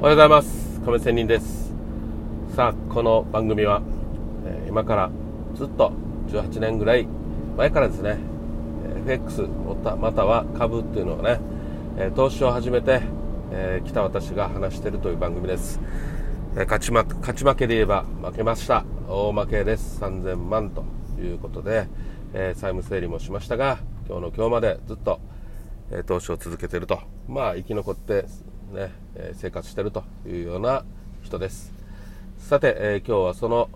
おはようございます。亀仙人です。さあこの番組は、え、今からずっと18年ぐらい前からですね FX または株っていうのをね、え投資を始めて、えー、来た私が話しているという番組です、え、勝ち負勝ち負けで言えば負けました。大負けです。3000万ということで、え債務整理もしましたが今日の今日までずっと、え投資を続けていると。まあ生き残ってね、え生活してるというような人です。さて、え今日はその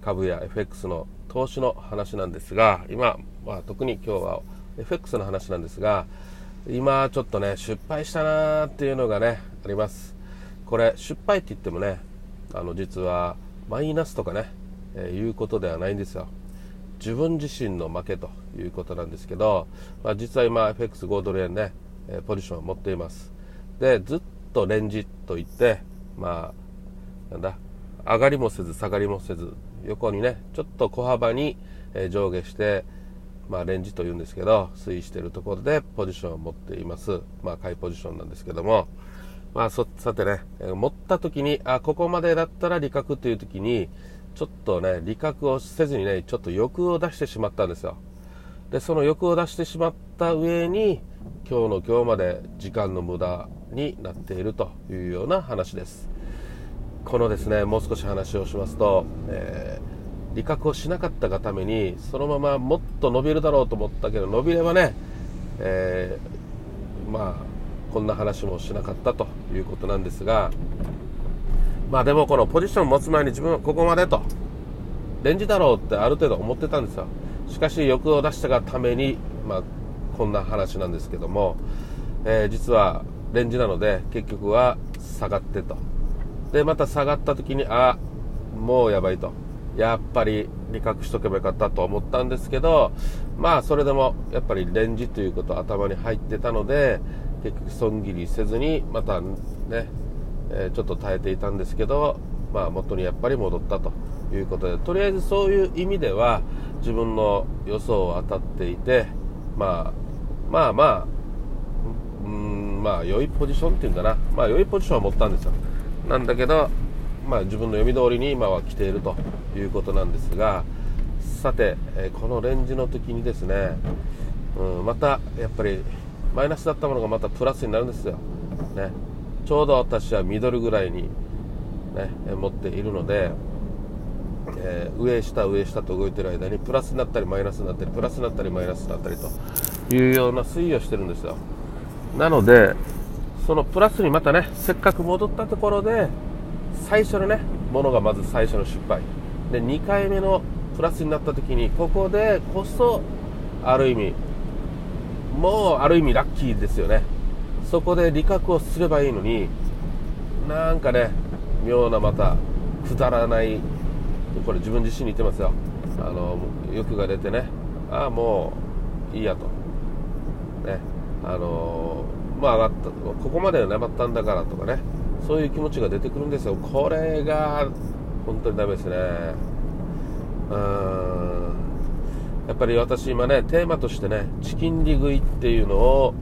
株や FX の投資の話なんですが今、まあ、特に今日は FX の話なんですが今ちょっとね失敗したなーっていうのがねあります。これ失敗って言ってもねあの実はマイナスとかね、えー、いうことではないんですよ。自分自身の負けということなんですけど、まあ、実は今 FX5 ドル円ね、えポジションを持っています。でずっとレンジといってまあなんだ上がりもせず下がりもせず横にねちょっと小幅に上下してまあレンジというんですけど推移しているところでポジションを持っています。まあ買いポジションなんですけども。まあさてね持った時にあここまでだったら利確という時にちょっとね利確をせずにねちょっと欲を出してしまったんですよ。でその欲を出してしまった上に今日の今日まで時間の無駄になっているというような話です。このですねもう少し話をしますと、えー、理覚をしなかったがためにそのままもっと伸びるだろうと思ったけど伸びればね、えー、まあこんな話もしなかったということなんですがまあでもこのポジションを持つ前に自分はここまでとレンジだろうってある程度思ってたんですよ。しかし欲を出したがために、まあ、こんな話なんですけども、えー、実はレンジなので結局は下がってと。でまた下がった時にあもうやばいと。やっぱり利確しとけばよかったと思ったんですけどまあそれでもやっぱりレンジということ頭に入ってたので結局損切りせずにまたね、えー、ちょっと耐えていたんですけどまあ元にやっぱり戻ったと。いうことでとりあえずそういう意味では自分の予想は当たっていてまあまあまあうんまあ良いポジションっていうんだな。まあ良いポジションは持ったんですよ。なんだけど、まあ、自分の読み通りに今は来ているということなんですがさて、えこのレンジの時にですね、うん、またやっぱりマイナスだったものがまたプラスになるんですよ、ね、ちょうど私はミドルぐらいに、ね、持っているので、えー、上下上下と動いてる間にプラスになったりマイナスになったりプラスになったりマイナスになったりというような推移をしてるんですよ。なのでそのプラスにまたねせっかく戻ったところで最初のねものがまず最初の失敗。で2回目のプラスになった時にここでこそある意味もうある意味ラッキーですよね。そこで利確をすればいいのになんかね妙なまたくだらないこれ自分自身に言ってますよ。あの欲が出てね。ああもういいやと。ね。あのまあ上がったここまで粘ったんだからとかね。そういう気持ちが出てくるんですよ。これが本当にダメですね。うん。やっぱり私今ねテーマとしてねチキン利食いっていうのを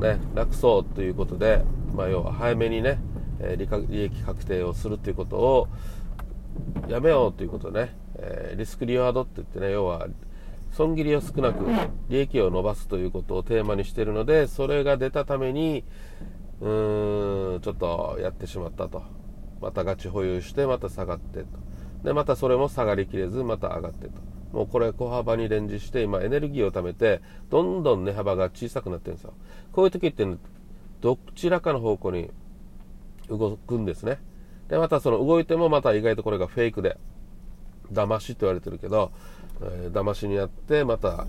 ね楽そうということで、まあ、要は早めにね、利益確定をするということをやめようということでね、えー、リスクリワードって言ってね要は損切りを少なく利益を伸ばすということをテーマにしているのでそれが出たためにうーんちょっとやってしまったと。またガチ保有してまた下がってと。でまたそれも下がりきれずまた上がってと。もうこれ小幅にレンジして今エネルギーを貯めてどんどん値幅が小さくなってるんですよ。こういう時ってどちらかの方向に動くんですね。でまたその動いてもまた意外とこれがフェイクで騙しと言われてるけどえー、騙しにあってまた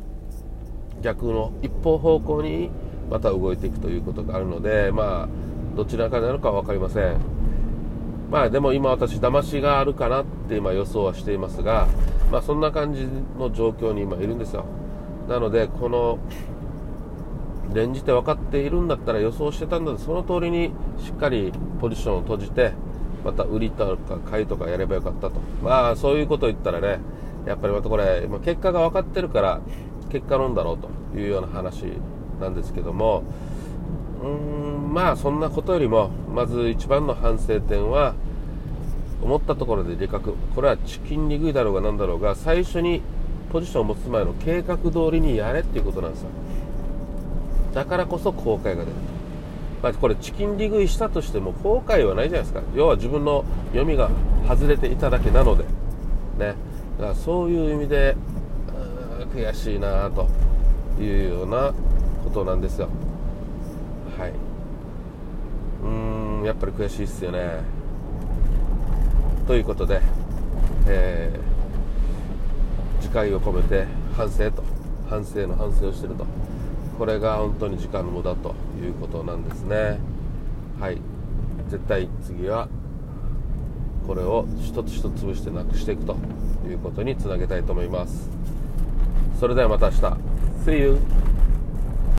逆の一方方向にまた動いていくということがあるのでまあどちらかなのか分かりません。まあでも今私騙しがあるかなって今予想はしていますがまあそんな感じの状況に今いるんですよ。なのでこの連じて分かっているんだったら予想してたんだその通りにしっかりポジションを閉じてまた売りとか買いとかやればよかったと。まあそういうことを言ったらねやっぱりまたこれ、ま結果が分かってるから結果論だろうというような話なんですけどもうーんまあそんなことよりもまず一番の反省点は思ったところで理覚これはチキンリグイだろうが何だろうが最初にポジションを持つ前の計画通りにやれっていうことなんですよ。だからこそ後悔が出る。まあ、これチキンリグイしたとしても後悔はないじゃないですか。要は自分の読みが外れていただけなので。ね。だからそういう意味で悔しいなというようなことなんですよ。はい。うーんやっぱり悔しいっすよね。ということで、えー、次回を込めて反省と。反省の反省をしてると。これが本当に時間の無駄ということなんですね。はい。絶対次はこれを一つ一つ潰してなくしていくということにつなげたいと思います。それではまた明日。See you.